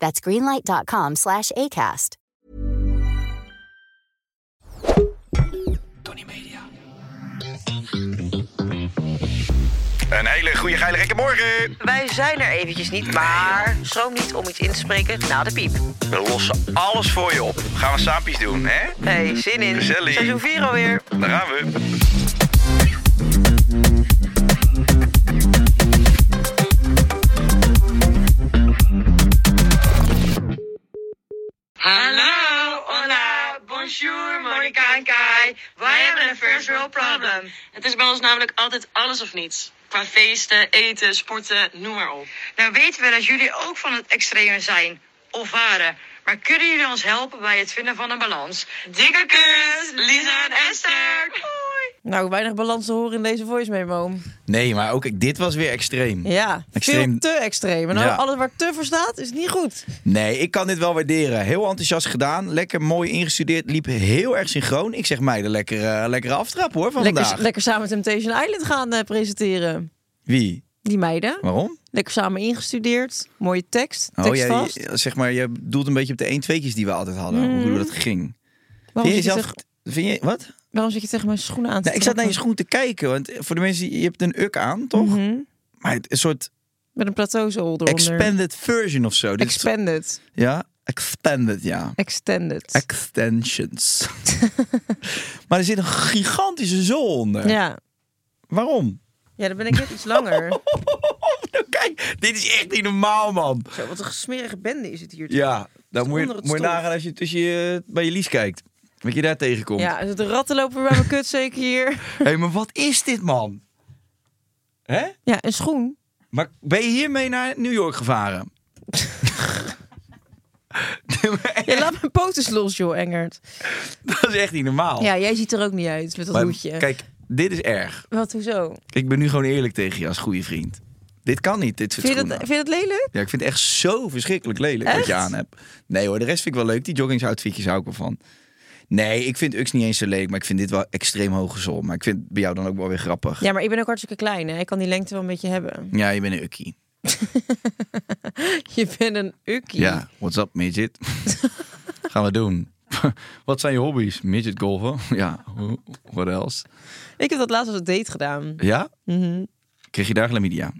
That's greenlight.com slash ACAST. Tony Media. Een hele goede geile gekke morgen. Wij zijn er eventjes niet, maar schroom niet om iets in te spreken na de piep. We lossen alles voor je op. Gaan we saapies doen, hè? Hey, zin in. Gezellig. Seizoen 4 alweer. Daar gaan we. Hallo, hola, bonjour, Monica en Kai. Wij hebben een first world problem. Het is bij ons namelijk altijd alles of niets. Qua feesten, eten, sporten, noem maar op. Nou weten we dat jullie ook van het extreme zijn, of waren. Maar kunnen jullie ons helpen bij het vinden van een balans? Dikke kus, Lisa en Esther. Nou, weinig balans te horen in deze voice memo. Nee, maar ook dit was weer extreem. Ja, Extreem. veel te extreem. En Ja. alles waar te voor staat, is niet goed. Nee, ik kan dit wel waarderen. Heel enthousiast gedaan. Lekker mooi ingestudeerd. Liep heel erg synchroon. Ik zeg meiden, lekker, eh, lekkere aftrap hoor van Lekker, vandaag. lekker samen Temptation Island gaan eh, presenteren. Wie? Die meiden. Waarom? Lekker samen ingestudeerd. Mooie tekst. Oh, Tekst jij, vast. zeg maar, je doelt een beetje op de 1 2 die we altijd hadden. Mm. Hoe dat ging. Waarom vind je zelf... Vind je... Wat? Waarom zit je tegen mijn schoenen aan te Nou, ik zat naar je schoen te kijken. Want voor de mensen, je hebt een uk aan, toch? Mhm. Maar het, een soort Met een plateauzool eronder. expanded version of zo. Expanded. ja, expanded, ja. Extended. Extensions. maar er zit een gigantische zool onder. ja. Waarom? ja, dan ben ik net iets langer. Nou, Kijk, dit is echt niet normaal, man. Zo, wat een smerige bende is het hier. Ja, dan moet je, moet je nagaan als je tussen je, bij je lies kijkt. Wat je daar tegenkomt. Ja, de ratten lopen bij mijn kut zeker hier. Hé, hey, maar wat is dit, man? Hè? Ja, een schoen. Maar ben je hiermee naar New York gevaren? Ja, laat mijn poten los, joh, Engert. dat is echt niet normaal. Ja, jij ziet er ook niet uit met dat Maar hoedje. Kijk, dit is erg. Wat, hoezo? Ik ben nu gewoon eerlijk tegen je als goede vriend. Dit kan niet, dit Vind je, dat, vind je dat lelijk? Ja, ik vind het echt zo verschrikkelijk lelijk wat je aan hebt. Nee hoor, de rest vind ik wel leuk. Die joggingsoutfitjes hou ik wel van. Nee, ik vind Ux niet eens zo lelijk, maar ik vind dit wel extreem hoge zool. Maar ik vind bij jou dan ook wel weer grappig. Ja, maar ik ben ook hartstikke klein, hè. Ik kan die lengte wel een beetje hebben. Ja, je bent een ukkie. Je bent een ukkie. Ja, what's up midget? Gaan we doen. Wat zijn je hobby's? Midget golfen? Ja, what else? Ik heb dat laatst als een date gedaan. Ja? Mhm. Kreeg je daar chlamydia?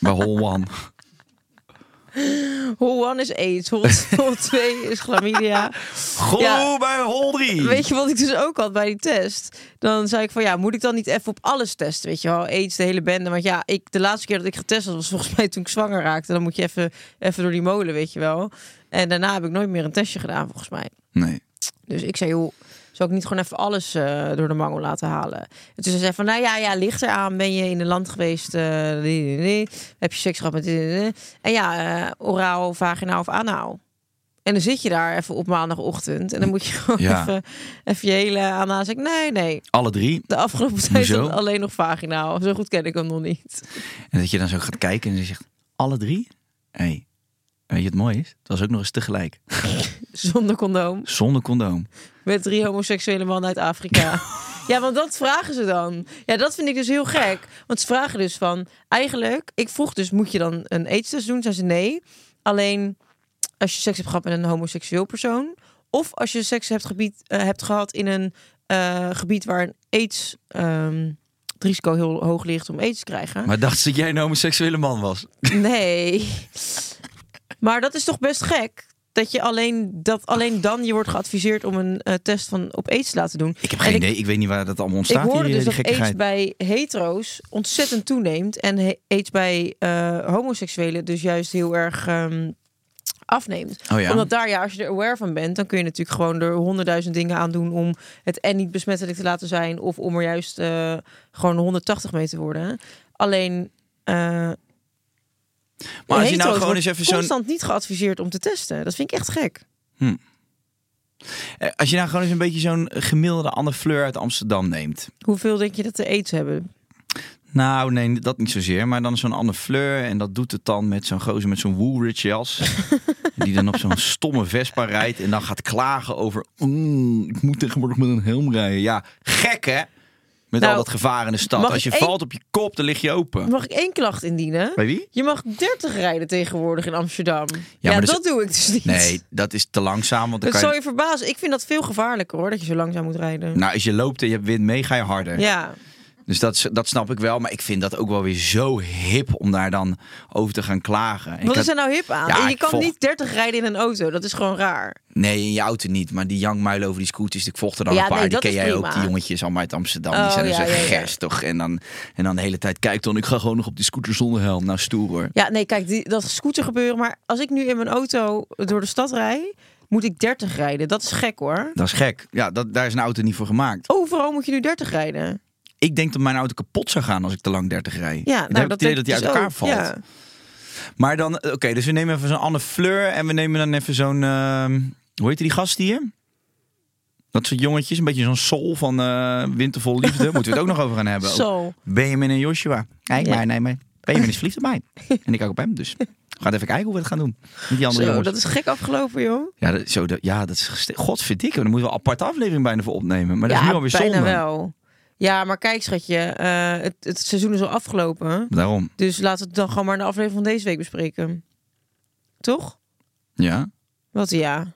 Bij Hole One. Hole 1 is AIDS, hole 2 is chlamydia. Goed Ja. bij Hole 3. Weet je wat ik dus ook had bij die test? Dan zei ik van ja, moet ik dan niet even op alles testen? Weet je wel, AIDS, de hele bende. Want ja, ik, de laatste keer dat ik getest had was volgens mij toen ik zwanger raakte. Dan moet je even, even door die molen, weet je wel. En daarna heb ik nooit meer een testje gedaan volgens mij. Nee. Dus ik zei, joh, zou ik niet gewoon even alles eh, door de mangel laten halen? En toen zei ze van, nou ja, ja, ligt eraan. Ben je in een land geweest? eh, die, die, die. heb je seks gehad met... En ja, eh, oraal, vaginaal of anaal. En dan zit je daar even op maandagochtend. En dan moet je gewoon Ja. even, even je hele anaal zeggen. Nee, nee. Alle drie. De afgelopen tijd alleen nog vaginaal. Zo goed ken ik hem nog niet. En dat je dan zo gaat kijken en je zegt, alle drie? Hé, hey, weet je het mooi is? Het was ook nog eens tegelijk. Zonder condoom. Zonder condoom. Met drie homoseksuele mannen uit Afrika. ja, want dat vragen ze dan. Ja, dat vind ik dus heel gek. Want ze vragen dus van... Eigenlijk, ik vroeg dus, moet je dan een AIDS-test doen? Zei ze nee. Alleen als je seks hebt gehad met een homoseksueel persoon... of als je seks hebt, gebied, eh, hebt gehad in een eh, gebied waar een AIDS... ehm, het risico heel hoog ligt om AIDS te krijgen. Maar dacht ze dat jij een homoseksuele man was? Nee. Maar dat is toch best gek. Dat je alleen, dat alleen dan je wordt geadviseerd om een eh, test van op aids te laten doen. Ik heb En geen idee. Ik weet niet waar dat allemaal Ik ontstaat. hoorde hier, dus die dat aids bij hetero's ontzettend toeneemt. En aids bij eh, homoseksuelen dus juist heel erg ehm, afneemt. Oh ja. Omdat daar, ja, als je er aware van bent, dan kun je natuurlijk gewoon er honderdduizend dingen aan doen om het en niet besmettelijk te laten zijn. Of om er juist eh, gewoon 180 mee te worden. Alleen. Maar als je nou gewoon eens even zo'n... constant niet geadviseerd om te testen. Dat vind ik echt gek. Eh, Als je nou gewoon eens een beetje zo'n gemiddelde Anne Fleur uit Amsterdam neemt. Hoeveel denk je dat de aids hebben? Nou, nee, dat niet zozeer. Maar dan zo'n Anne Fleur. En dat doet het dan met zo'n gozer met zo'n Woolrich jas. die dan op zo'n stomme Vespa rijdt. En dan gaat klagen over... "Mm, ik moet tegenwoordig met een helm rijden. Ja, gek hè? Met Nou, al dat gevaar in de stad. Als je één- valt op je kop, dan lig je open. Mag ik één klacht indienen? Bij wie? Je mag 30 rijden tegenwoordig in Amsterdam. Ja, maar dus- dat doe ik dus niet. Nee, dat is te langzaam. Want dan Dat kan zou je... je verbazen. Ik vind dat veel gevaarlijker hoor, dat je zo langzaam moet rijden. Nou, als je loopt en je hebt wind mee, ga je harder. Ja, Dus dat, dat snap ik wel. Maar ik vind dat ook wel weer zo hip om daar dan over te gaan klagen. Wat is er nou hip aan? Ja, je kan niet 30 rijden in een auto. Dat is gewoon raar. Nee, in je auto niet. Maar die jankmuilen over die scooters, ik volgde dan Ja, een paar. nee, die ken jij ook, die jongetjes allemaal uit Amsterdam. Oh, die zijn er ja, ja. gerstig. En dan, en dan de hele tijd kijkt dan, ik ga gewoon nog op die scooter zonder helm. Nou, stoer hoor. Ja, nee, kijk, die, dat scooter gebeuren. Maar als ik nu in mijn auto door de stad rijd, moet ik 30 rijden. Dat is gek hoor. Dat is gek. Ja, dat, daar is een auto niet voor gemaakt. Overal moet je nu 30 rijden. Ik denk dat mijn auto kapot zou gaan als ik te lang 30 rijd. Ja, Dan nou, heb ik het idee dat die ik uit dus elkaar ook. valt. Ja. Maar dan, eh, oké, dus we nemen even zo'n Anne Fleur en we nemen dan even zo'n, ehm, hoe heet die gast hier? Dat soort jongetjes, een beetje zo'n soul van eh Wintervol Liefde. Moeten we het ook nog over gaan hebben. Zo. Benjamin en Joshua. Kijk Ja. maar, nee, maar Benjamin is verliefd op mij. En ik ook op hem, dus we gaan even kijken hoe we het gaan doen. Met die andere Zo, jongens. dat is gek afgelopen, joh. Ja, dat, zo, dat, ja, dat is Godverdikke, daar moeten we een aparte aflevering bijna voor opnemen. Maar dat is nu alweer bijna zonde. wel. Ja, maar kijk, schatje, eh, het, het seizoen is al afgelopen. Daarom, Dus laten we het dan gewoon maar in de aflevering van deze week bespreken. Toch? ja. Wat ja.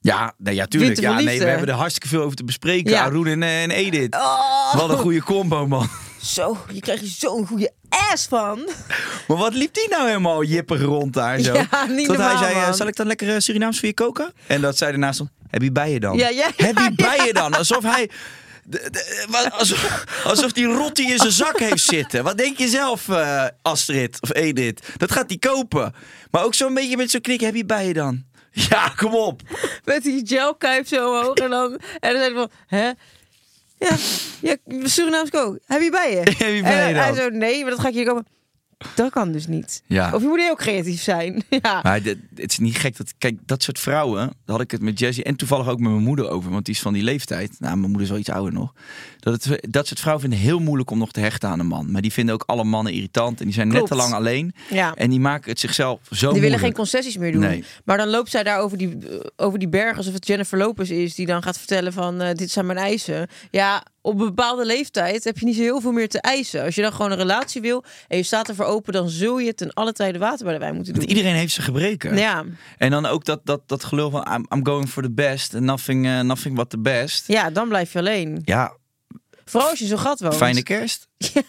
Ja, nee, ja, tuurlijk. Ja, nee, we hebben er hartstikke veel over te bespreken. Ja. Arun en, en Edith. Oh, Wat een goede combo, man. zo, je krijgt je zo'n goede ass van. Maar wat liep die nou helemaal jippig rond daar zo? Ja, niet Tot hij zei, eh, man. zal ik dan lekker eh, Surinaams voor je koken? En dat zij daarnaast heb je bijen dan? Ja, ja, heb je ja, bijen dan? Alsof hij... de- de- wat- Alsof, alsof die rotti in zijn zak heeft zitten. Wat denk je zelf, eh, Astrid of Edith? Dat gaat hij kopen. Maar ook zo'n beetje met zo'n knik, heb je bijen dan? Ja, kom op. Met die gelkuip zo omhoog. En dan, en dan zei hij van, hè? Ja, ja Surinaams kook. Heb je bij je? Heb je bij je en hij zo, nee, maar dat ga ik hier komen. Dat kan dus niet. Ja. Of je moet heel creatief zijn. ja. Maar dit- het is niet gek dat, kijk, dat soort vrouwen, daar had ik het met Jessie en toevallig ook met mijn moeder over, want die is van die leeftijd. Nou, mijn moeder is wel iets ouder nog. Dat, het, dat soort vrouwen vinden heel moeilijk om nog te hechten aan een man. Maar die vinden ook alle mannen irritant en die zijn net te lang alleen. Ja. En die maken het zichzelf zo Die willen geen concessies meer doen. Nee. Maar dan loopt zij daar over die, over die berg alsof het Jennifer Lopez is. Die dan gaat vertellen van eh, dit zijn mijn eisen. Ja, op een bepaalde leeftijd heb je niet zo heel veel meer te eisen. Als je dan gewoon een relatie wil en je staat ervoor open... dan zul je ten alle tijde water bij de wijn moeten doen. Want iedereen heeft zijn gebreken. Ja, En dan ook dat, dat, dat gelul van I'm, I'm going for the best and nothing, eh, nothing but the best. ja, dan blijf je alleen. Ja, Vooral als je zo gat woont. fijne kerst.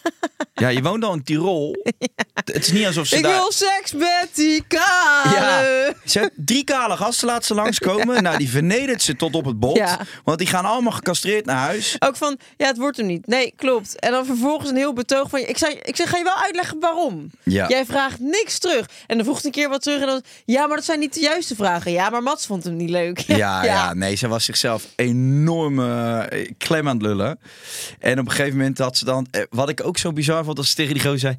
Ja, je woont al in Tirol. Het is niet alsof ze Ik daar... wil seks met die kale. Ja, drie kale gasten laat ze langskomen. nou, die vernedert ze tot op het bot. Want die gaan allemaal gecastreerd naar huis. Ook van, ja, het wordt hem niet. Nee, klopt. En dan vervolgens een heel betoog van, ik, zei, ik zeg, ga je wel uitleggen waarom? Ja. Jij vraagt niks terug. En dan vroeg ze een keer wat terug en dan, ja, maar dat zijn niet de juiste vragen. Ja, maar Mats vond hem niet leuk. Ja, ja. nee, ze was zichzelf enorm eh, klem aan het lullen. En op een gegeven moment had ze dan... eh, wat ik ook zo bizar vond, als ze tegen die gozer zei...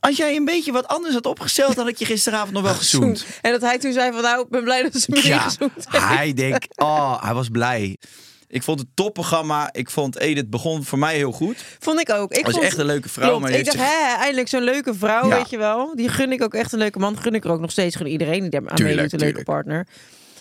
Als jij een beetje wat anders had opgesteld, had ik je gisteravond nog wel gezoend. En dat hij toen zei van, nou, ik ben blij dat ze me Ja, gezoend hij denkt, oh, hij was blij. Ik vond het topprogramma. Ik vond Edith begon voor mij heel goed. Vond ik ook. Ik was vond, echt een leuke vrouw, Klopt. maar ik dacht, zich- hè, eindelijk zo'n leuke vrouw, Ja. weet je wel. Die gun ik ook echt een leuke man. Gun ik er ook nog steeds. Gun iedereen die aan meedoet, een leuke partner.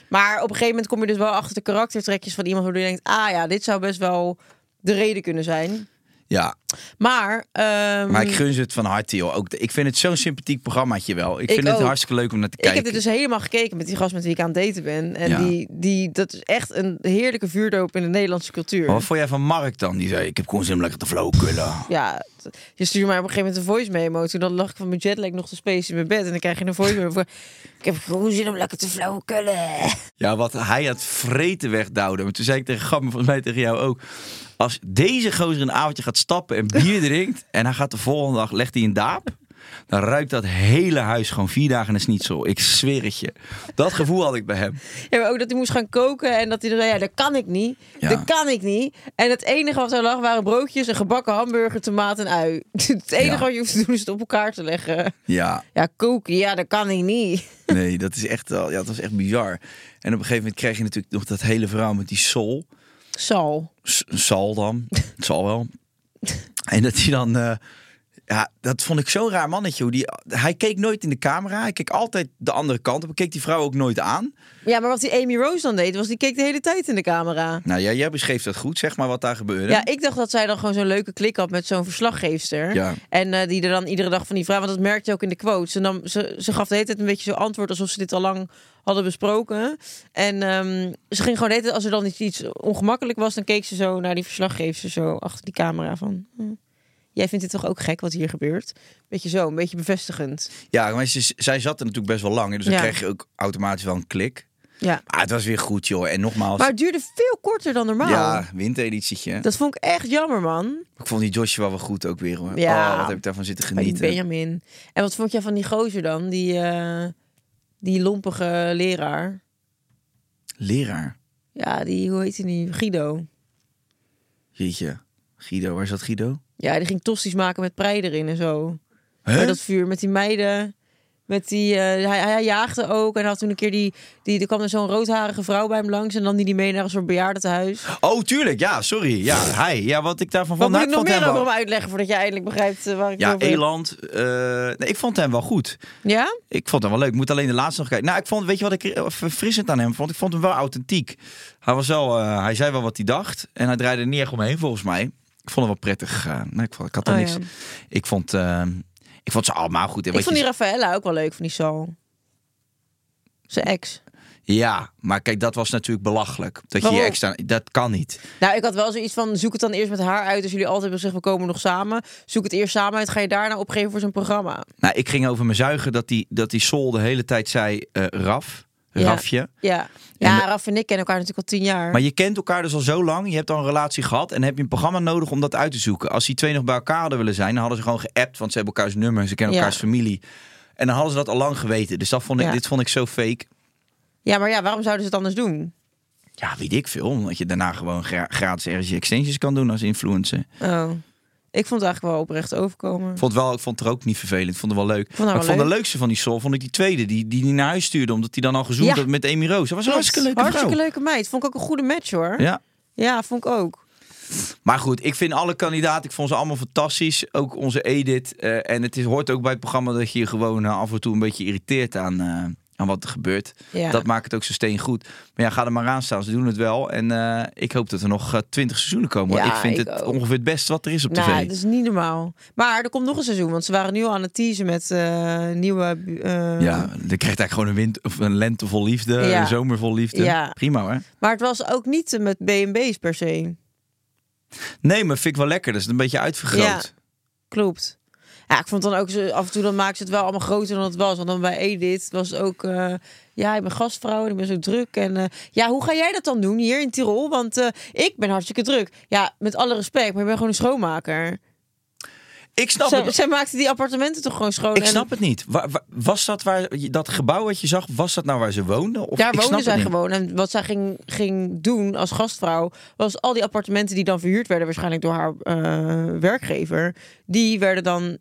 Maar op een gegeven moment kom je dus wel achter de karaktertrekjes van iemand waardoor je denkt, ah ja, dit zou best wel de reden kunnen zijn. Ja, Maar, ehm, Maar ik gun ze het van harte, joh. Ook, ik vind het zo'n sympathiek programmaatje wel. Ik Ik vind het hartstikke leuk om naar te ik kijken. heb dit dus helemaal gekeken met die gast met wie ik aan het daten ben. En Ja. die, die, dat is echt een heerlijke vuurdoop in de Nederlandse cultuur. Maar wat vond jij van Mark dan? Die zei, ik heb gewoon zin om lekker te flauwkullen. Ja, je stuurde mij op een gegeven moment een voice memo. Toen dan lag ik van mijn jetlag nog te space in mijn bed. En dan krijg je een voice memo voor... Ik heb gewoon zin om lekker te flauwkullen. Ja, wat hij had vreten wegdouwde. Maar toen zei ik tegen en volgens mij tegen jou ook. Als deze gozer een avondje gaat stappen en bier drinkt... en hij gaat de volgende dag, legt hij een daap... dan ruikt dat hele huis gewoon vier dagen een schnitzel. Ik zweer het je. Dat gevoel had ik bij hem. Ja, maar ook dat hij moest gaan koken. En dat hij zei, ja, dat kan ik niet. Ja. Dat kan ik niet. En het enige wat er lag waren broodjes, een gebakken hamburger, tomaat en ui. Het enige Ja. wat je hoeft te doen is het op elkaar te leggen. Ja, Ja, koken, ja, dat kan ik niet. nee, dat is echt wel... Ja, dat was echt bizar. En op een gegeven moment krijg je natuurlijk nog dat hele verhaal met die Sol. Sal. S- Sal dan. Het zal wel. En dat hij dan... ja, dat vond ik zo'n raar mannetje. Hoe die, hij keek nooit in de camera. Hij keek altijd de andere kant op. Hij keek die vrouw ook nooit aan. Ja, maar wat die Amy Rose dan deed, was die keek de hele tijd in de camera. Nou ja, jij beschreef dat goed. Zeg maar wat daar gebeurde. Ja, ik dacht dat zij dan gewoon zo'n leuke klik had met zo'n verslaggeefster. Ja. En eh, die er dan iedere dag van die vraag, want dat merkte je ook in de quotes. En dan, ze, ze gaf de hele tijd een beetje zo antwoord alsof ze dit al lang hadden besproken. En ehm, ze ging gewoon de hele tijd, als er dan iets, iets ongemakkelijk was, dan keek ze zo naar die verslaggeefster zo achter die camera van... hm, Jij vindt dit toch ook gek wat hier gebeurt? Beetje zo, een beetje bevestigend. Ja, maar ze, zij zat er natuurlijk best wel lang. Dus dan Ja. krijg je ook automatisch wel een klik. Ja. Ah, het was weer goed, joh. En nogmaals... Maar het duurde veel korter dan normaal. ja, wintereditietje. Dat vond ik echt jammer, man. Ik vond die Joshua wel goed ook weer, hoor. Ja. Oh, wat heb ik daarvan zitten genieten. Benjamin. En wat vond jij van die gozer dan? Die, eh, die lompige leraar. Leraar. Ja, die, hoe heet hij nu? Guido. Jeetje. Guido, waar zat Guido? Ja, die ging tosties maken met prei erin en zo. Huh? Bij dat vuur, met die meiden. Met die, eh, hij, hij jaagde ook. En had toen een keer die, die... Er kwam er zo'n roodharige vrouw bij hem langs. En dan die die mee naar een soort bejaardentehuis. Oh, tuurlijk. Ja, sorry. Ja, hij. Ja, wat ik daarvan Wat vond. moet ik nog meer over wel- hem uitleggen... voordat jij eindelijk begrijpt eh, waar ik Ja, over? Eland. eh, nee, ik vond hem wel goed. Ja? Ik vond hem wel leuk. Ik moet alleen de laatste nog kijken. Nou, ik vond, weet je wat ik verfrissend aan hem vond? Ik vond hem wel authentiek. Hij was wel, hij zei wel wat hij dacht. En hij draaide er niet echt omheen, volgens mij. Ik vond hem wel prettig. nee, ik, vond, ik had er Oh, niks. ja. Ik vond, eh, ik vond ze allemaal goed. En Ik vond je- die Raffaella ook wel leuk, van die Sal. Zijn ex. Ja, maar kijk, dat was natuurlijk belachelijk. Dat je je Waarom? extra, dat kan niet. Nou, ik had wel zoiets van, zoek het dan eerst met haar uit. Als jullie altijd hebben gezegd, we komen nog samen. Zoek het eerst samen uit. Ga je daarna opgeven voor zo'n programma? Nou, ik ging over mijn zuigen dat die, dat die Sol de hele tijd zei eh, Raf. Rafje. Ja. Ja, Raf en ik kennen elkaar natuurlijk al tien jaar. Maar je kent elkaar dus al zo lang. Je hebt al een relatie gehad. En heb je een programma nodig om dat uit te zoeken. Als die twee nog bij elkaar hadden willen zijn, dan hadden ze gewoon geappt. Want ze hebben elkaars nummer. Ze kennen Ja. elkaars familie. En dan hadden ze dat al lang geweten. Dus dat vond ik, Ja. dit vond ik zo fake. Ja, maar ja, waarom zouden ze het anders doen? Ja, weet ik veel. Omdat je daarna gewoon gra- gratis ergens je extensions kan doen als influencer. Oh. Ik vond het eigenlijk wel oprecht overkomen. Ik vond, het wel, ik vond het er ook niet vervelend. Ik vond het wel leuk. vond maar ik wel de leuk. leukste van die Sol, vond ik die tweede. Die die, die naar huis stuurde, omdat hij dan al gezoend Ja. had met Amy Roos. Dat was een hartstikke leuke Hartstikke vrouw. leuke meid. Vond ik ook een goede match hoor. Ja. Ja, vond ik ook. Maar goed, ik vind alle kandidaten, ik vond ze allemaal fantastisch. Ook onze Edith. Eh, en het is, hoort ook bij het programma dat je je gewoon eh, af en toe een beetje irriteert aan, eh, aan wat er gebeurt. Ja. Dat maakt het ook zo steen goed. Maar ja, ga er maar aan staan. Ze doen het wel. En eh, ik hoop dat er nog twintig seizoenen komen. Ja, ik vind ik het ook. ongeveer het beste wat er is op tv. Nou, dat is niet normaal. Maar er komt nog een seizoen, want ze waren nu al aan het teasen met eh, nieuwe... eh, Ja, dan krijgt eigenlijk gewoon een, wind, of een lente vol liefde, Ja. een zomer vol liefde. Ja. Prima hoor. Maar het was ook niet eh, met B&B's per se. Nee, maar vind ik wel lekker. Dat is een beetje uitvergroot. Ja. Klopt. Ja, ik vond dan ook zo, af en toe dan maakten ze het wel allemaal groter dan het was. Want dan bij Edith was het ook, eh, ja, ik ben gastvrouw en ik ben zo druk. En eh, ja, hoe ga jij dat dan doen hier in Tirol? Want eh, ik ben hartstikke druk. Ja, met alle respect, maar ik ben gewoon een schoonmaker. Ik snap Zij, het. zij maakte die appartementen toch gewoon schoon. Ik en snap het niet. Wa- wa- was dat waar dat gebouw wat je zag, was dat nou waar ze woonden? Of, Daar ik snap woonde het zij gewoon. En wat zij ging, ging doen als gastvrouw, was al die appartementen die dan verhuurd werden, waarschijnlijk door haar werkgever, die werden dan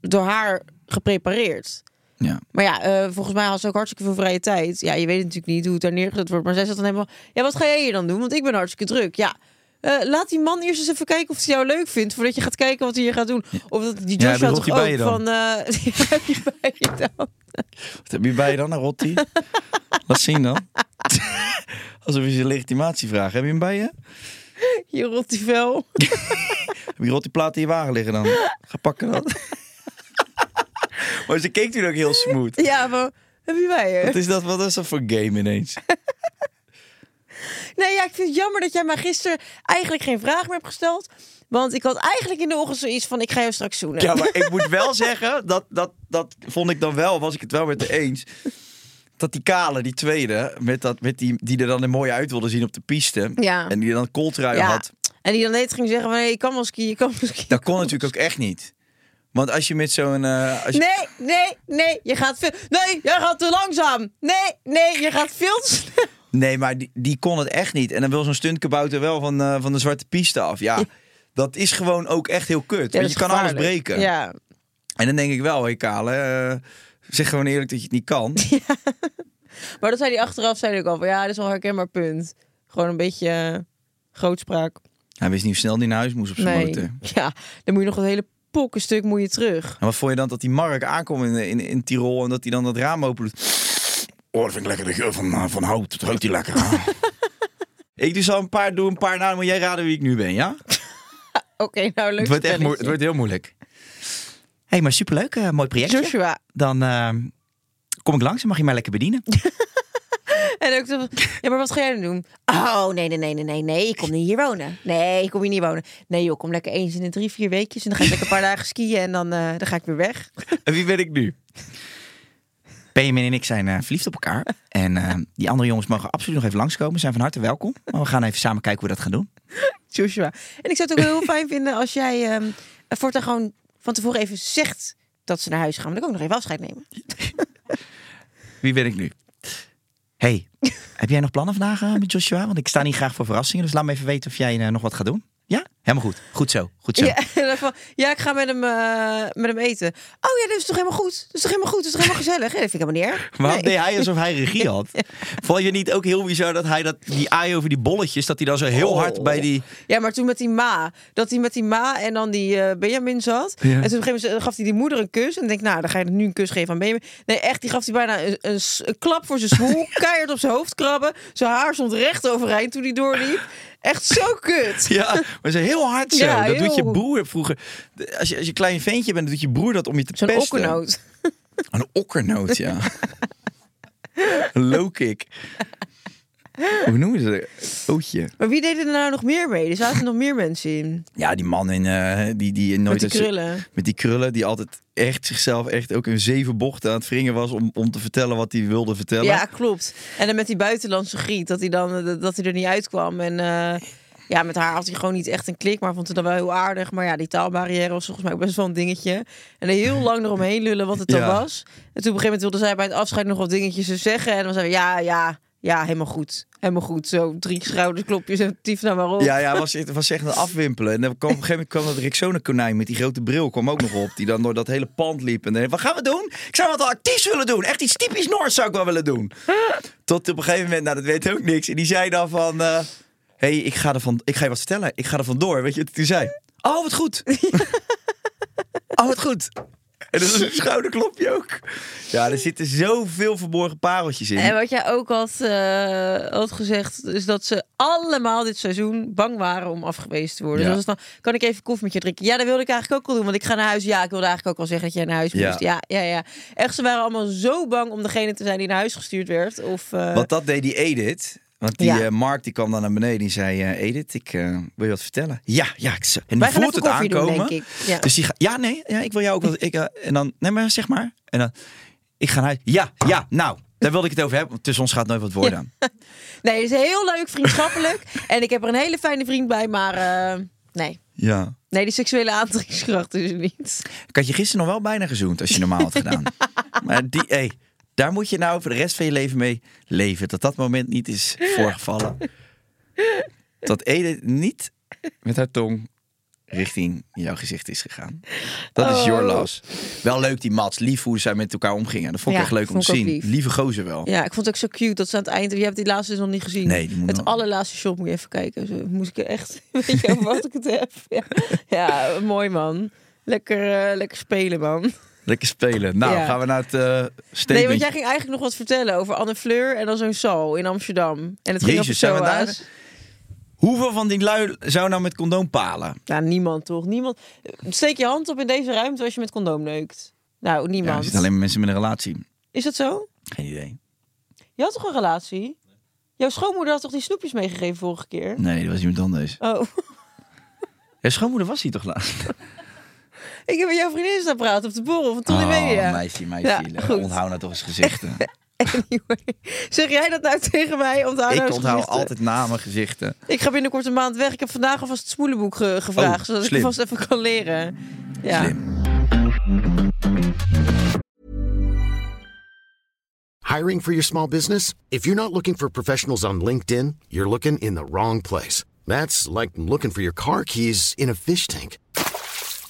door haar geprepareerd. Ja. Maar ja, eh, volgens mij had ze ook hartstikke veel vrije tijd. Ja, je weet natuurlijk niet hoe het daar neergezet wordt. Maar zij zat dan helemaal... Ja, wat ga jij hier dan doen? Want ik ben hartstikke druk. Ja, eh, laat die man eerst eens even kijken of hij jou leuk vindt... voordat je gaat kijken wat hij hier gaat doen. Of dat die Joshua toch ook bij je dan? van... die heb je bij je dan? Wat heb je bij je dan, een Rotti? Laat zien dan. Alsof je ze legitimatie vraagt. Heb je hem bij je? Je rot die vel. Heb je rottiplaat in je wagen liggen dan? Ga pakken dan. maar ze keek toen ook heel smooth. Ja, maar heb je mij hè? Wat is dat, wat is dat voor game ineens? Nee, ja, ik vind het jammer dat jij mij gisteren eigenlijk geen vraag meer hebt gesteld. Want ik had eigenlijk in de ochtend zoiets van, ik ga jou straks zoenen. Ja, maar ik moet wel zeggen, dat, dat, dat vond ik dan wel, was ik het wel met de eens. Dat die kale, die tweede, met dat, met die, die er dan er mooi uit wilde zien op de piste. Ja. En die dan kooltrui Ja. had. En die dan net ging zeggen van, hey, ik kan wel skiën, ik kan wel skiën. Dat kon natuurlijk ook echt niet. Want als je met zo'n... eh, je- Nee, nee, nee, je gaat veel... Nee, jij gaat te langzaam. Nee, nee, je gaat veel te snel. Nee, maar die, die kon het echt niet. En dan wil zo'n stuntkabouter wel van, eh, van de zwarte piste af. Ja, dat is gewoon ook echt heel kut. Ja, Want je kan alles breken. Ja, En dan denk ik wel, hé Kale, eh, zeg gewoon eerlijk dat je het niet kan. maar dat zei hij achteraf, zei ook al van, ja, dat is wel een herkenbaar punt. Gewoon een beetje grootspraak. Hij wist niet hoe snel hij naar huis moest op zijn Nee, motor. ja, dan moet je nog het hele pokkenstuk moet je terug. En wat vond je dan dat die Mark aankomt in, in, in Tirol en dat hij dan dat raam open doet? Oh, dat vind ik lekker. De geur van, eh, van hout. Dat ruikt hij lekker aan. ik dus al een paar, doe een paar namen, maar jij raden wie ik nu ben, ja? Oké, nou leuk Het wordt, echt moe- het wordt heel moeilijk. Hé, hey, maar superleuk. eh, mooi projectje. Joshua. Dan eh, kom ik langs en mag je mij lekker bedienen. En ook zo, ja, maar wat ga jij dan doen? Oh, nee, nee, nee, nee, nee, nee, ik kom niet hier wonen. Nee, ik kom hier niet wonen. Nee joh, kom lekker eens in de drie, vier weekjes. En dan ga ik lekker een paar dagen skiën en dan, eh, dan ga ik weer weg. En wie ben ik nu? Benjamin en ik zijn eh, verliefd op elkaar. En eh, die andere jongens mogen absoluut nog even langskomen. Zijn van harte welkom. Maar we gaan even samen kijken hoe we dat gaan doen. Joshua. En ik zou het ook heel fijn vinden als jij ehm voortaan gewoon van tevoren even zegt dat ze naar huis gaan. Dan kan ik nog even afscheid nemen. Wie ben ik nu? Hey, heb jij nog plannen vandaag eh, met Joshua? Want ik sta niet graag voor verrassingen. Dus laat me even weten of jij eh, nog wat gaat doen. Ja? Helemaal goed. Goed zo. Goed zo. Ja, van, ja, ik ga met hem, eh, met hem eten. Oh ja, dat is toch helemaal goed? Dat is toch helemaal goed? Dat is toch helemaal gezellig? Ja, dat vind ik helemaal niet erg. Maar Nee. deed hij alsof hij regie had? Vond je niet ook heel bizar dat hij dat, die aai over die bolletjes, dat hij dan zo heel hard bij die... Ja, maar toen met die ma. Dat hij met die ma en dan die eh, Benjamin zat. Ja. En toen op een gegeven moment gaf hij die moeder een kus. En ik denk, nou, dan ga je nu een kus geven aan Benjamin. Nee, echt, die gaf hij bijna een, een, s- een klap voor zijn smoel. keihard op zijn hoofd krabben. Zijn haar stond recht overeind toen hij doorliep. Echt zo kut. Ja, maar zo heel hard zo. Ja, dat doet je broer vroeger. Als je, als je een klein ventje bent, dan doet je broer dat om je te Zo'n pesten. okkernoot. Een okkernoot, ja. een low kick. Hoe noemen ze dat? Ootje. Maar wie deed er nou nog meer mee? Er zaten nog meer mensen in. Ja, die man in, eh, die, die nooit... Met die uit- krullen. Met die krullen, die altijd echt zichzelf echt ook een zeven bochten aan het wringen was om, om te vertellen wat hij wilde vertellen. Ja, klopt. En dan met die buitenlandse griet, dat hij dan eh, dat hij er niet uitkwam. En eh, ja, met haar had hij gewoon niet echt een klik, maar vond het dan wel heel aardig. Maar ja, die taalbarrière was volgens mij ook best wel een dingetje. En er heel lang eromheen lullen wat het dan Ja. was. En toen op een gegeven moment wilde zij bij het afscheid nog wat dingetjes zeggen. En dan zei we, ja, ja, ja, helemaal goed. Helemaal goed. Zo drie schouderklopjes en tief nou maar op. Ja, ja, was, het was echt een afwimpelen. En dan kwam, op een gegeven moment kwam dat Rixone konijn met die grote bril kwam ook nog op. Die dan door dat hele pand liep. En dan, wat gaan we doen? Ik zou wat artiest willen doen. Echt iets typisch Noors zou ik wel willen doen. Tot op een gegeven moment, nou dat weet ook niks. En die zei dan van, eh, hey, ik ga, er van, ik ga je wat vertellen. Ik ga er vandoor. Weet je wat hij zei? Oh, wat goed. oh, wat goed. En dat is een schouderklopje ook. Ja, er zitten zoveel verborgen pareltjes in. En wat jij ook had, eh, had gezegd, is dat ze allemaal dit seizoen bang waren om afgewezen te worden. Ja. Dus van, kan ik even koffie met je drinken? Ja, dat wilde ik eigenlijk ook wel doen, want ik ga naar huis. Ja, ik wilde eigenlijk ook wel zeggen dat jij naar huis moest. Ja, ja, ja. Echt, ze waren allemaal zo bang om degene te zijn die naar huis gestuurd werd. Of, eh, Want dat deed die Edith. Want die Ja. eh, Mark die kwam dan naar beneden en zei... eh, Edith, ik eh, wil je wat vertellen? Ja, ja. Ik, en die voelt het doen, aankomen. denk ik. Ja. Dus die gaat... Ja, nee. Ja, ik wil jou ook wel... Ik, en dan... Nee, maar zeg maar. En dan... Ik ga naar huis. Ja, ja. Nou, daar wilde ik het over hebben. Want tussen ons gaat nooit wat worden. Nee, het is heel leuk, vriendschappelijk. en ik heb er een hele fijne vriend bij, maar nee. Ja. Nee, die seksuele aantrekkingskracht is er niet. Ik had je gisteren nog wel bijna gezoend als je normaal had gedaan. Maar die... Hey, daar moet je nou voor de rest van je leven mee leven. Dat dat moment niet is voorgevallen. Dat Edith niet met haar tong richting jouw gezicht is gegaan. Dat is your Oh. loss. Wel leuk die Mats, lief hoe zij met elkaar omgingen. Dat vond ik Ja, echt leuk om vond te ik ook zien. lief. Lieve gozer wel. Ja, ik vond het ook zo cute dat ze aan het eind... Je hebt die laatste dus nog niet gezien. Nee, die moet Het nog- allerlaatste shot moet je even kijken. Zo moest ik er echt... Weet je over wat ik het heb? Ja, ja mooi man. Lekker, eh, lekker spelen man. Lekker spelen. Nou, Ja. gaan we naar het eh Nee, want jij ging eigenlijk nog wat vertellen over Anne Fleur en dan zo'n Sal in Amsterdam. En het ging Jezus, zijn we daar? Hoeveel van die lui zou nou met condoom palen? Ja, niemand toch? Niemand. Steek je hand op in deze ruimte als je met condoom neukt. Nou, Ja, er niemand. zitten alleen maar mensen met een relatie. Is dat zo? Geen idee. Je had toch een relatie? Jouw schoonmoeder had toch die snoepjes meegegeven vorige keer? Nee, dat was iemand anders. Oh, Ja, schoonmoeder was hier toch laatst? ik heb met jouw vriendin staan praten op de borrel van Tony Oh, Media. meisje, meisje. Ja, goed. Onthoud nou toch eens gezichten. Anyway. Zeg jij dat nou tegen mij? Onthoud nou ik eens onthoud gezichten. altijd namen, gezichten. Ik ga binnenkort een maand weg. Ik heb vandaag alvast het smoelenboek ge- gevraagd. Oh, zodat slim. ik vast even kan leren. Ja. Slim. Hiring for your small business? If you're not looking for professionals on LinkedIn, you're looking in the wrong place. That's like looking for your car keys in a fish tank.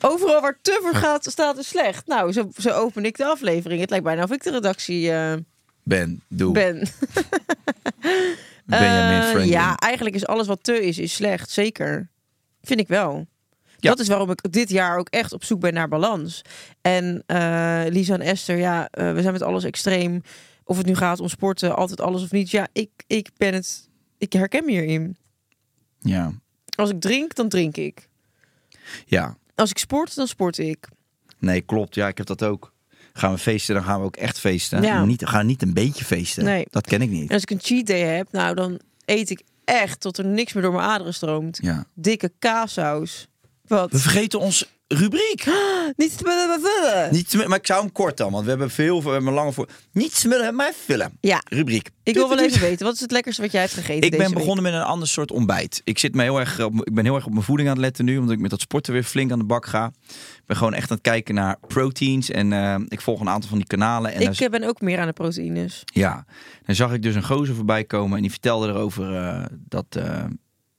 Overal waar te gaat, staat er slecht. Nou, zo, zo open ik de aflevering. Het lijkt bijna of ik de redactie eh, Ben, doe. ben. Benjamin Franklin. ja, eigenlijk is alles wat te is, is slecht. Zeker. Vind ik wel. Ja. Dat is waarom ik dit jaar ook echt op zoek ben naar balans. En eh, Lisa en Esther, ja, we zijn met alles extreem. Of het nu gaat om sporten, altijd alles of niet. Ja, ik, ik ben het. Ik herken me hierin. Ja. Als ik drink, dan drink ik. ja. Als ik sport, dan sport ik. Nee, klopt. Ja, ik heb dat ook. Gaan we feesten, dan gaan we ook echt feesten. Ja. Niet, we gaan niet een beetje feesten. Nee. Dat ken ik niet. En als ik een cheat day heb, nou, dan eet ik echt tot er niks meer door mijn aderen stroomt. Ja. Dikke kaassaus. Wat? We vergeten ons rubriek. Niet te willen vullen. Niet te- maar ik zou hem kort dan, want we hebben veel, we hebben lange voor. Niet smullen, maar vullen. Ja, Rubriek. ik wil wel even weten. Wat is het lekkerste wat jij hebt gegeten Ik ben begonnen met een ander soort ontbijt. Ik, zit me heel erg op, ik ben heel erg op mijn voeding aan het letten nu, omdat ik met dat sporten weer flink aan de bak ga. Ik ben gewoon echt aan het kijken naar proteins en eh, ik volg een aantal van die kanalen. En Ik eh, ben ook meer aan de proteïnes. Ja, dan zag ik dus een gozer voorbij komen en die vertelde erover eh, dat,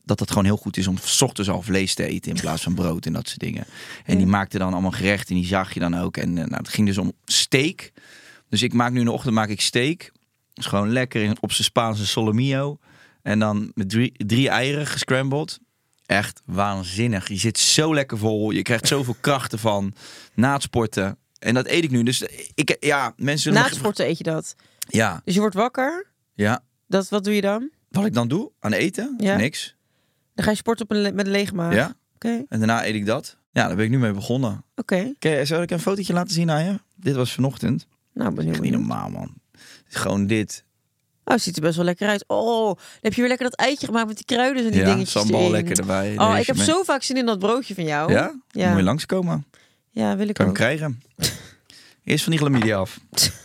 dat het gewoon heel goed is om 's ochtends al vlees te eten in plaats van brood en dat soort dingen. En die maakte dan allemaal gerechten en die zag je dan ook. En eh, nou, het ging dus om steak. Dus ik maak nu in de ochtend maak ik steak. Is gewoon lekker in, op zijn Spaanse solomillo. En dan met drie, drie eieren gescrambled. Echt waanzinnig. Je zit zo lekker vol. Je krijgt zoveel krachten van na het sporten. En dat eet ik nu. Dus ik, ja, mensen Na het sporten eet je dat. Ja, Dus je wordt wakker. ja. Dat, wat doe je dan? Wat ik dan doe aan eten? Ja. Niks. Dan ga je sporten op een met een lege maag. Ja. Oké, En daarna eet ik dat. Ja, daar ben ik nu mee begonnen. oké. Oké, zal ik een fotootje laten zien aan je? Dit was vanochtend. Nou, ben heel niet normaal, man. Gewoon dit. Oh, het ziet er best wel lekker uit. Oh, dan heb je weer lekker dat eitje gemaakt met die kruiden en die ja, dingetjes sambal erin. lekker erbij. Oh, ik heb zo vaak zin in dat broodje van jou. Ja? Ja. Moet je langskomen. Ja, wil ik Kan je ook. hem krijgen. Eerst van die chlamydia af.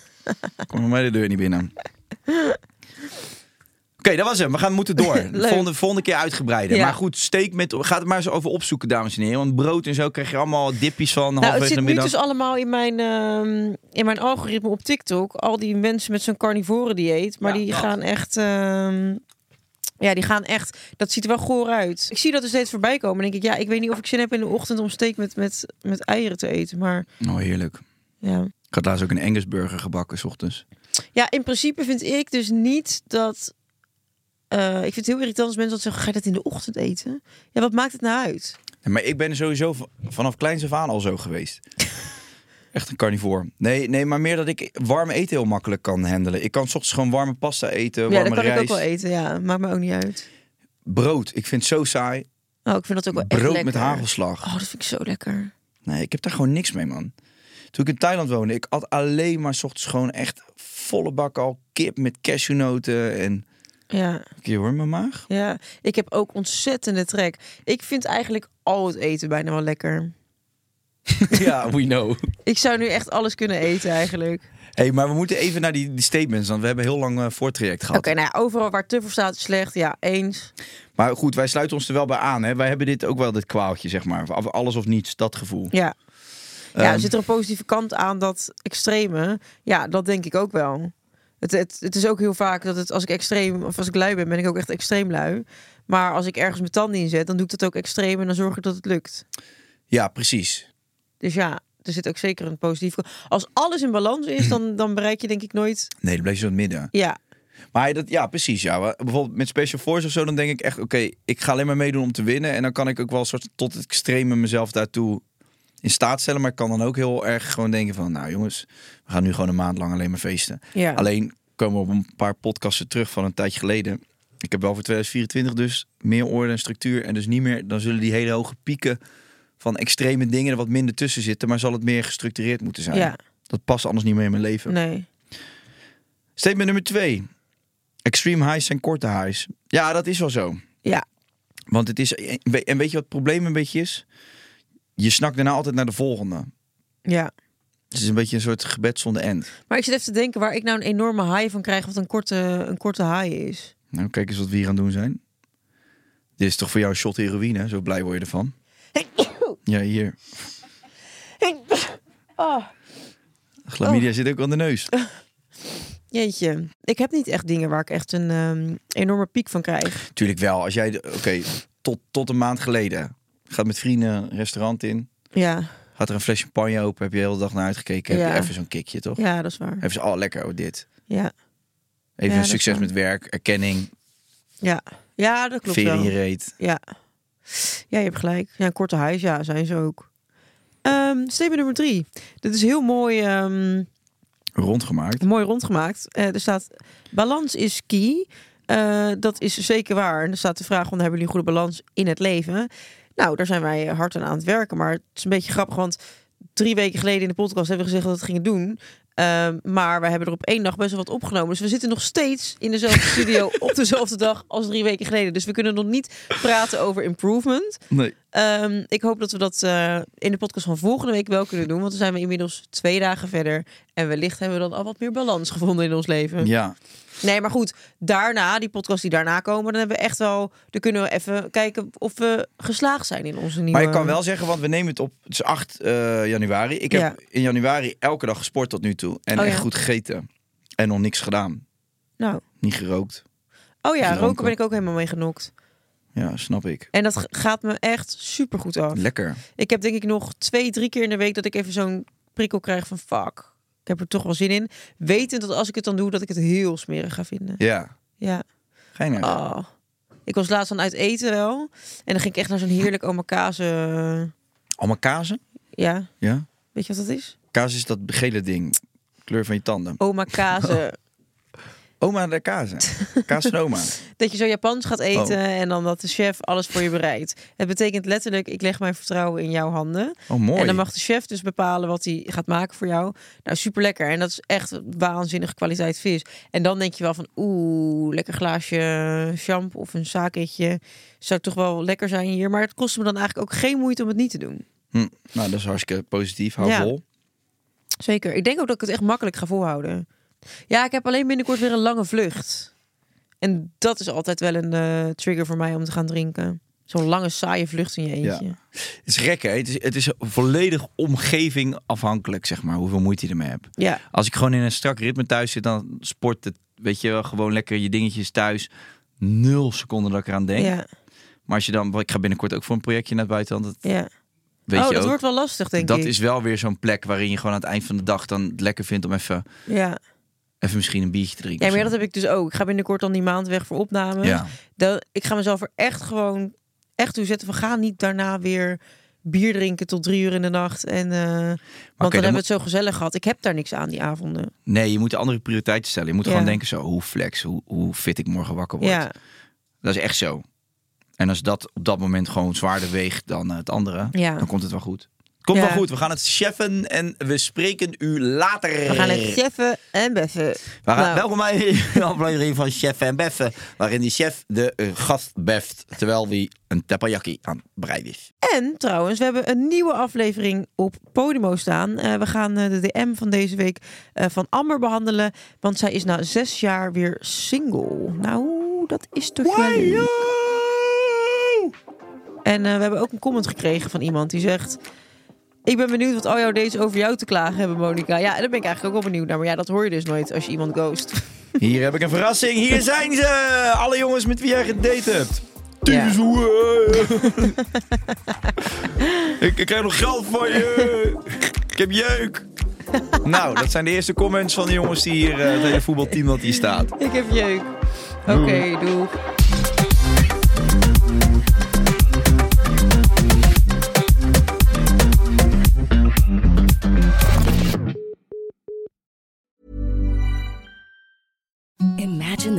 Kom maar mij de deur niet binnen. Oké, dat was hem. We gaan moeten door. Volgende, volgende keer uitgebreider. Ja. Maar goed, steek met. Ga het maar eens over opzoeken, dames en heren. Want brood en zo krijg je allemaal dippies van. Nou, het zit nu middag. dus allemaal in mijn, ehm, in mijn algoritme op TikTok. Al die mensen met zo'n carnivore dieet. Maar Ja, die dat. gaan echt... ehm, ja, die gaan echt... Dat ziet er wel goor uit. Ik zie dat er steeds voorbij komen. En denk ik, ja, ik weet niet of ik zin heb in de ochtend om steak met, met, met eieren te eten. Maar Oh, heerlijk. ja. Ik had laatst ook een Angusburger gebakken, s ochtends. Ja, in principe vind ik dus niet dat... eh, ik vind het heel irritant als mensen dat zeggen, ga je dat in de ochtend eten? Ja, wat maakt het nou uit? Nee, maar ik ben sowieso vanaf kleins af aan al zo geweest. Echt een carnivoor. Nee, nee, maar meer dat ik warm eten heel makkelijk kan handelen. Ik kan 's ochtends gewoon warme pasta eten, ja, warme dat kan rijst. ik ook wel eten. Ja, maakt me ook niet uit. Brood, ik vind het zo saai. Oh, ik vind dat ook wel echt Brood lekker. met hagelslag. Oh, dat vind ik zo lekker. Nee, ik heb daar gewoon niks mee, man. Toen ik in Thailand woonde, ik at alleen maar 's ochtends gewoon echt volle bak al kip met cashewnoten en... Ja. Je hoor mijn maag? Ja, ik heb ook ontzettende trek. Ik vind eigenlijk al het eten bijna wel lekker. ja, we know. Ik zou nu echt alles kunnen eten eigenlijk. hey, maar we moeten even naar die, die statements, want we hebben een heel lang eh, voortraject Oké, gehad. nou ja, overal waar te voor staat is slecht. Ja, eens. Maar goed, wij sluiten ons er wel bij aan. Hè? Wij hebben dit ook wel, dit kwaaltje, zeg maar. Alles of niets, dat gevoel. Ja. Ja, Ehm, zit er een positieve kant aan dat extreme. Ja, dat denk ik ook wel. Het, het, het is ook heel vaak dat het als ik extreem of als ik lui ben, ben ik ook echt extreem lui. Maar als ik ergens mijn tanden inzet, dan doe ik dat ook extreem en dan zorg ik dat het lukt. Ja, precies. Dus ja, er zit ook zeker een positief. Als alles in balans is, dan, dan bereik je denk ik nooit. Nee, dan blijf je zo in het midden. Ja, Maar dat, ja, precies. Ja. Bijvoorbeeld met Special Force of zo, dan denk ik echt, oké, ik ga alleen maar meedoen om te winnen. En dan kan ik ook wel een soort tot het extreme mezelf daartoe in staat stellen. Maar ik kan dan ook heel erg gewoon denken van, nou jongens, we gaan nu gewoon een maand lang alleen maar feesten. ja. Alleen komen we op een paar podcasten terug van een tijdje geleden. Ik heb wel voor 2024 dus meer orde en structuur. En dus niet meer, dan zullen die hele hoge pieken van extreme dingen er wat minder tussen zitten. Maar zal het meer gestructureerd moeten zijn. ja, Dat past anders niet meer in mijn leven. nee. Statement nummer twee. Extreme highs en korte highs. Ja, dat is wel zo. Ja, Want het is. En weet je wat het probleem een beetje is? Je snakt daarna altijd naar de volgende. ja. Het is een beetje een soort gebed zonder end. Maar ik zit even te denken waar ik nou een enorme high van krijg, wat een korte, een korte high is. Nou, kijk eens wat we hier aan doen zijn. Dit is toch voor jou een shot heroïne? Zo blij word je ervan. Ja, hier. Oh, Chlamydia zit ook aan de neus. jeetje. Ik heb niet echt dingen waar ik echt een ehm, enorme piek van krijg. Tuurlijk wel. Als jij, oké, tot, tot een maand geleden gaat met vrienden een restaurant in, Ja, gaat er een fles champagne open, heb je de hele dag naar uitgekeken, heb Ja. je even zo'n kickje, toch? ja, dat is waar. Even zo, oh lekker, oh dit. Ja, Even Ja, succes met werk, erkenning, ja. Ja, dat klopt veer in wel. je reet. Ja. ja, je hebt gelijk. Ja, een korte huis, ja, zijn ze ook. Ehm statement nummer drie. Dit is heel mooi, ehm, Rondgemaakt. mooi rondgemaakt. Eh, er staat, balans is key. Eh, dat is zeker waar. En er staat de vraag, van, hebben jullie een goede balans in het leven? Nou, daar zijn wij hard aan aan het werken. Maar het is een beetje grappig, want drie weken geleden in de podcast hebben we gezegd dat we het gingen doen. Ehm, maar we hebben er op één dag best wel wat opgenomen. Dus we zitten nog steeds in dezelfde studio op dezelfde dag als drie weken geleden. Dus we kunnen nog niet praten over improvement. Nee. Ehm, ik hoop dat we dat eh, in de podcast van volgende week wel kunnen doen. Want dan zijn we inmiddels twee dagen verder. En wellicht hebben we dan al wat meer balans gevonden in ons leven. Ja, Nee, maar goed. Daarna, die podcast die daarna komen, dan hebben we echt wel... Dan kunnen we even kijken of we geslaagd zijn in onze nieuwe... maar ik kan wel zeggen, want we nemen het op, het is 8 eh, januari. Ik heb Ja. in januari elke dag gesport tot nu toe. En Oh, echt ja. goed gegeten. En nog niks gedaan. Nou. Niet gerookt. Oh ja, roken ben ik ook helemaal mee genokt. Ja, snap ik. En dat gaat me echt super goed af. Lekker. Ik heb denk ik nog twee, drie keer in de week dat ik even zo'n prikkel krijg van fuck. Ik heb er toch wel zin in. Wetend dat als ik het dan doe, dat ik het heel smerig ga vinden. Ja. Ja. Geinig. Oh. Ik was laatst aan uit eten wel. En dan ging ik echt naar zo'n heerlijk omakase. Kazen? Ja, Ja. weet je wat dat is? Kaas is dat gele ding. Kleur van je tanden. Omakase. Oma de. Kaas van oma. dat je zo Japans gaat eten Oh. en dan dat de chef alles voor je bereidt. Het betekent letterlijk, ik leg mijn vertrouwen in jouw handen. Oh, mooi. En dan mag de chef dus bepalen wat hij gaat maken voor jou. Nou, super lekker. En dat is echt waanzinnige kwaliteit vis. En dan denk je wel van, oeh, lekker glaasje champ of een saketje. Zou toch wel lekker zijn hier. Maar het kostte me dan eigenlijk ook geen moeite om het niet te doen. Hm. Nou, dat is hartstikke positief. Hou Ja. vol. Zeker. Ik denk ook dat ik het echt makkelijk ga volhouden. Ja, ik heb alleen binnenkort weer een lange vlucht. En dat is altijd wel een eh, trigger voor mij om te gaan drinken. Zo'n lange, saaie vlucht in je eentje. Het is gek, hè? Het is, het is volledig omgeving afhankelijk, zeg maar, hoeveel moeite je ermee hebt. Ja, Als ik gewoon in een strak ritme thuis zit, dan sport het, weet je gewoon lekker je dingetjes thuis. Nul seconden dat ik eraan denk. ja, Maar als je dan, ik ga binnenkort ook voor een projectje naar het buitenland, dat ja. weet oh, je dat ook. wordt wel lastig, denk dat ik. is wel weer zo'n plek waarin je gewoon aan het eind van de dag dan het lekker vindt om even, Ja. Even misschien een biertje drinken. ja, maar dat heb ik dus ook. Ik ga binnenkort dan die maand weg voor opnames. Ja. Dat, ik ga mezelf er echt gewoon echt toe zetten. We gaan niet daarna weer bier drinken tot drie uur in de nacht. En, eh, want dan, dan hebben we het zo gezellig gehad. Ik heb daar niks aan die avonden. Nee, je moet de andere prioriteiten stellen. Je moet Ja. gewoon denken zo, hoe flex, hoe, hoe fit ik morgen wakker word. Ja, Dat is echt zo. En als dat op dat moment gewoon zwaarder weegt dan het andere, Ja. dan komt het wel goed. Komt wel goed. We gaan het cheffen en we spreken u later. we gaan het cheffen en beffen. We gaan, Nou. Welkom bij de aflevering van Chef en Beffen. Waarin die chef de gast beft. Terwijl die een teppanyaki aan het bereiden is. En trouwens, we hebben een nieuwe aflevering op Podimo staan. Eh, we gaan eh, de DM van deze week eh, van Amber behandelen. Want zij is na zes jaar weer single. Nou, dat is toch wel leuk. En we hebben ook een comment gekregen van iemand die zegt... Ik ben benieuwd wat al jouw dates over jou te klagen hebben, Monica. Ja, daar ben ik eigenlijk ook wel benieuwd naar. Maar ja, dat hoor je dus nooit als je iemand ghost. Hier heb ik een verrassing. Hier zijn ze. Alle jongens met wie jij gedate hebt. Ja. Ik, ik krijg nog geld van je. Ik heb jeuk. nou, dat zijn de eerste comments van de jongens die hier, eh, het hele voetbalteam dat hier staat. Ik heb jeuk. Oké, doe.